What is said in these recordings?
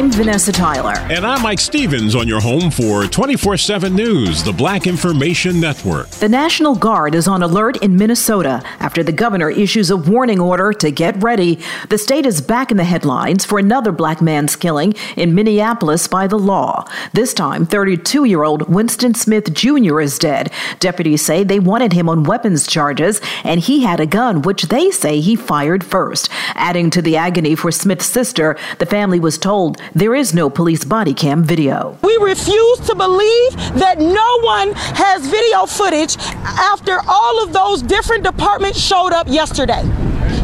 I'm Vanessa Tyler. And I'm Mike Stevens on your home for 24 7 News, the Black Information Network. The National Guard is on alert in Minnesota after the governor issues a warning order to get ready. The state is back in the headlines for another black man's killing in Minneapolis by the law. This time, 32 year old Winston Smith Jr. is dead. Deputies say they wanted him on weapons charges, and he had a gun, which they say he fired first. Adding to the agony for Smith's sister, the family was told told there is no police body cam video. We refuse to believe that no one has video footage after all of those different departments showed up yesterday.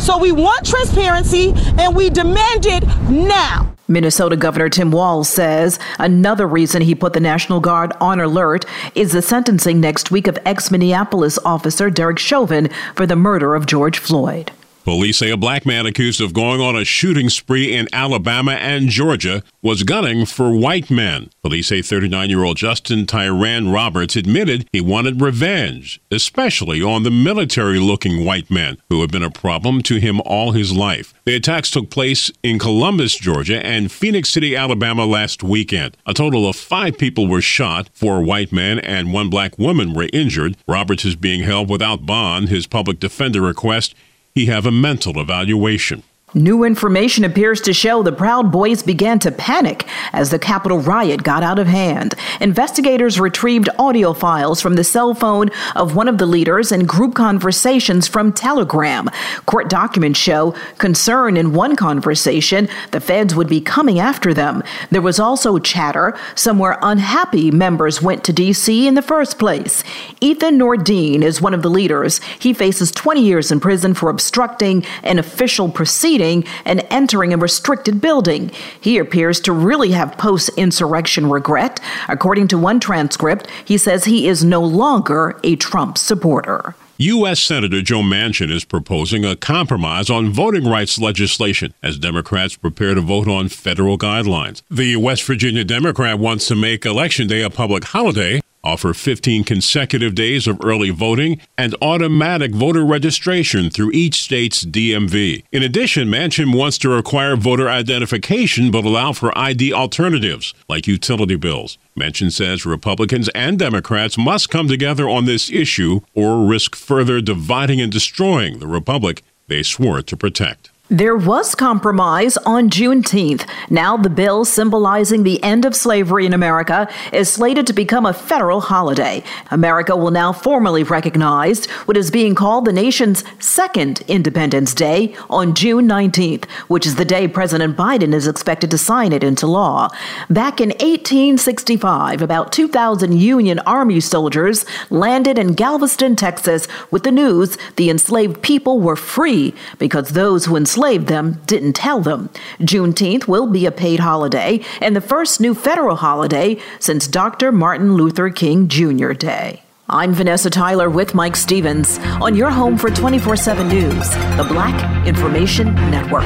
So we want transparency and we demand it now. Minnesota Governor Tim Walz says another reason he put the National Guard on alert is the sentencing next week of ex Minneapolis officer Derek Chauvin for the murder of George Floyd. Police say a black man accused of going on a shooting spree in Alabama and Georgia was gunning for white men. Police say 39 year old Justin Tyran Roberts admitted he wanted revenge, especially on the military looking white men who have been a problem to him all his life. The attacks took place in Columbus, Georgia and Phenix City, Alabama last weekend. A total of five people were shot, four white men and one black woman were injured. Roberts is being held without bond. His public defender request he have a mental evaluation. New information appears to show the Proud Boys began to panic as the Capitol riot got out of hand. Investigators retrieved audio files from the cell phone of one of the leaders and group conversations from Telegram. Court documents show concern in one conversation the feds would be coming after them. There was also chatter somewhere unhappy members went to D.C. in the first place. Ethan Nordean is one of the leaders. He faces 20 years in prison for obstructing an official proceeding and entering a restricted building. He appears to really have post insurrection regret. According to one transcript, he says he is no longer a Trump supporter. U.S. Senator Joe Manchin is proposing a compromise on voting rights legislation as Democrats prepare to vote on federal guidelines. The West Virginia Democrat wants to make Election Day a public holiday offer 15 consecutive days of early voting and automatic voter registration through each state's DMV. In addition, Manchin wants to require voter identification but allow for ID alternatives like utility bills. Manchin says Republicans and Democrats must come together on this issue or risk further dividing and destroying the republic they swore to protect. There was compromise on Juneteenth. Now, the bill symbolizing the end of slavery in America is slated to become a federal holiday. America will now formally recognize what is being called the nation's second Independence Day on June 19th, which is the day President Biden is expected to sign it into law. Back in 1865, about 2,000 Union Army soldiers landed in Galveston, Texas, with the news the enslaved people were free because those who enslaved enslaved them didn't tell them. Juneteenth will be a paid holiday and the first new federal holiday since Dr. Martin Luther King Jr. Day. I'm Vanessa Tyler with Mike Stevens on your home for 24 7 News, the Black Information Network.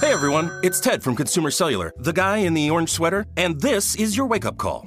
Hey everyone, it's Ted from Consumer Cellular, the guy in the orange sweater, and this is your wake up call.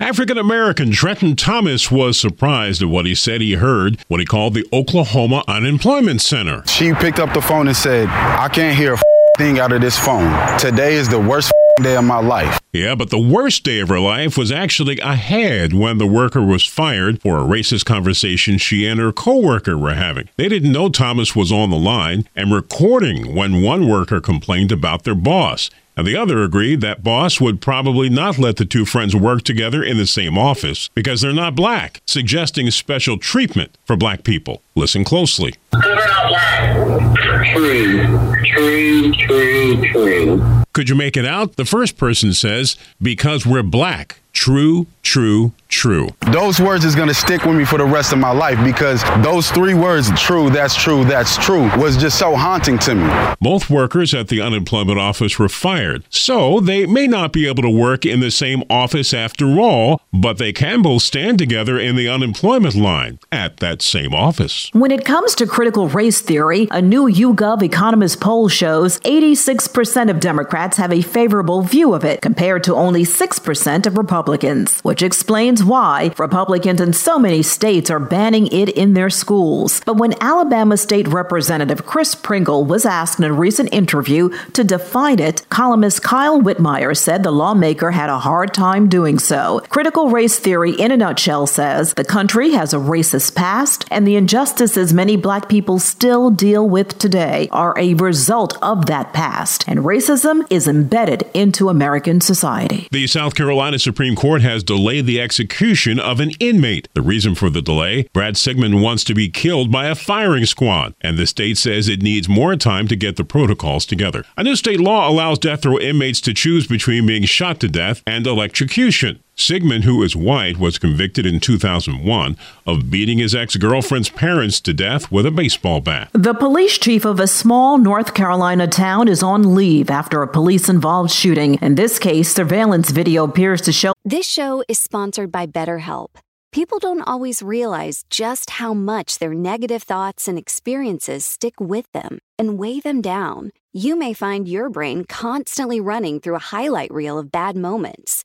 African American Trenton Thomas was surprised at what he said he heard, what he called the Oklahoma Unemployment Center. She picked up the phone and said, I can't hear a thing out of this phone. Today is the worst day of my life. Yeah, but the worst day of her life was actually ahead when the worker was fired for a racist conversation she and her coworker were having. They didn't know Thomas was on the line and recording when one worker complained about their boss and the other agreed that boss would probably not let the two friends work together in the same office because they're not black, suggesting special treatment for black people. Listen closely. True, true, true, true. Could you make it out? The first person says, because we're black. True, true, true. Those words is going to stick with me for the rest of my life because those three words, true, that's true, that's true, was just so haunting to me. Both workers at the unemployment office were fired, so they may not be able to work in the same office after all, but they can both stand together in the unemployment line at that same office. When it comes to critical race theory, a new YouGov Economist poll shows 86% of Democrats have a favorable view of it, compared to only 6% of Republicans, which explains why Republicans in so many states are banning it in their schools. But when Alabama State Representative Chris Pringle was asked in a recent interview to define it, columnist Kyle Whitmire said the lawmaker had a hard time doing so. Critical race theory, in a nutshell, says the country has a racist past, and the injustices many black people still deal with today are a result of that past, and racism is embedded into American society. The South Carolina Supreme Court has delayed the execution of an inmate. The reason for the delay Brad Sigmon wants to be killed by a firing squad, and the state says it needs more time to get the protocols together. A new state law allows death row inmates to choose between being shot to death and electrocution. Sigmon, who is white, was convicted in 2001 of beating his ex girlfriend's parents to death with a baseball bat. The police chief of a small North Carolina town is on leave after a police involved shooting. In this case, surveillance video appears to show. This show is sponsored by BetterHelp. People don't always realize just how much their negative thoughts and experiences stick with them and weigh them down. You may find your brain constantly running through a highlight reel of bad moments.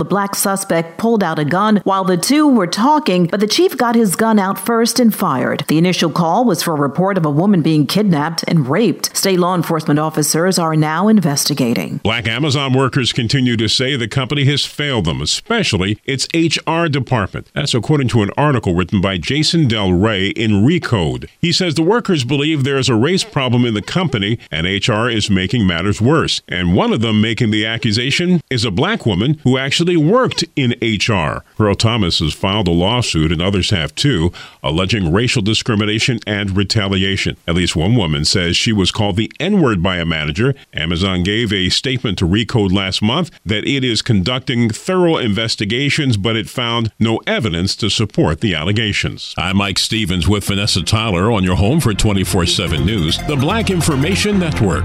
The black suspect pulled out a gun while the two were talking, but the chief got his gun out first and fired. The initial call was for a report of a woman being kidnapped and raped. State law enforcement officers are now investigating. Black Amazon workers continue to say the company has failed them, especially its HR department. That's according to an article written by Jason Del Rey in Recode. He says the workers believe there is a race problem in the company and HR is making matters worse. And one of them making the accusation is a black woman who actually worked in HR. Earl Thomas has filed a lawsuit, and others have too, alleging racial discrimination and retaliation. At least one woman says she was called the N word by a manager. Amazon gave a statement to Recode last month that it is conducting thorough investigations, but it found no evidence to support the allegations. I'm Mike Stevens with Vanessa Tyler on your home for 24 7 News, the Black Information Network.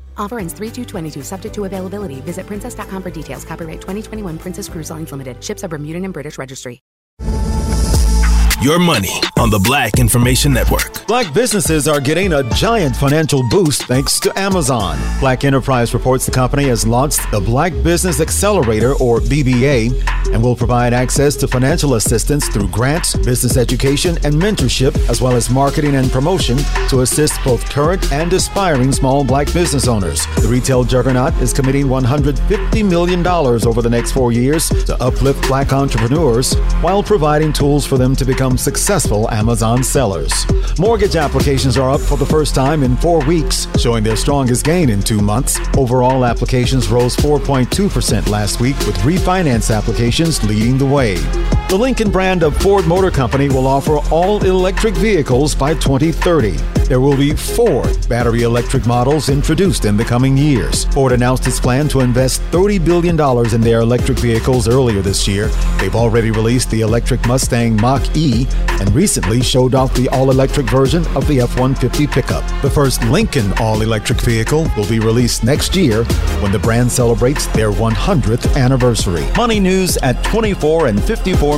Offer ends 3 22 subject to availability. Visit princess.com for details. Copyright 2021 Princess Cruise Lines Limited. Ships are Bermudan and British Registry. Your money on the Black Information Network. Black businesses are getting a giant financial boost thanks to Amazon. Black Enterprise reports the company has launched the Black Business Accelerator, or BBA, and will provide access to financial assistance through grants, business education, and mentorship, as well as marketing and promotion to assist both current and aspiring small black business owners. The retail juggernaut is committing $150 million over the next four years to uplift black entrepreneurs while providing tools for them to become successful Amazon sellers. Mortgage applications are up for the first time in four weeks, showing their strongest gain in two months. Overall applications rose 4.2% last week, with refinance applications leading the way. The Lincoln brand of Ford Motor Company will offer all electric vehicles by 2030. There will be four battery electric models introduced in the coming years. Ford announced its plan to invest $30 billion in their electric vehicles earlier this year. They've already released the electric Mustang Mach E and recently showed off the all electric version of the F 150 pickup. The first Lincoln all electric vehicle will be released next year when the brand celebrates their 100th anniversary. Money news at 24 and 54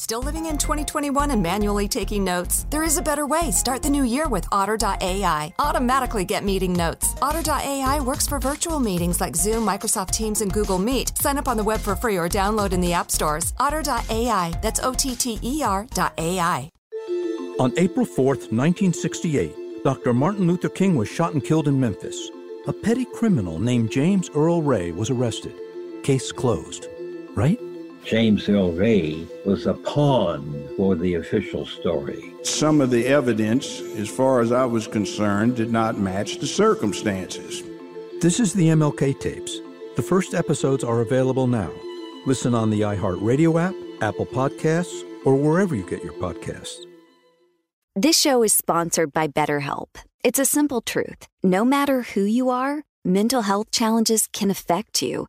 Still living in 2021 and manually taking notes? There is a better way. Start the new year with Otter.ai. Automatically get meeting notes. Otter.ai works for virtual meetings like Zoom, Microsoft Teams, and Google Meet. Sign up on the web for free or download in the app stores. Otter.ai. That's O T T E R.ai. On April 4th, 1968, Dr. Martin Luther King was shot and killed in Memphis. A petty criminal named James Earl Ray was arrested. Case closed. Right? James Earl Ray was a pawn for the official story. Some of the evidence, as far as I was concerned, did not match the circumstances. This is the MLK tapes. The first episodes are available now. Listen on the iHeartRadio app, Apple Podcasts, or wherever you get your podcasts. This show is sponsored by BetterHelp. It's a simple truth. No matter who you are, mental health challenges can affect you,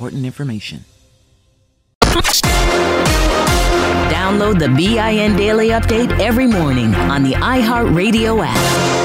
important information. Download the BIN Daily Update every morning on the iHeartRadio app.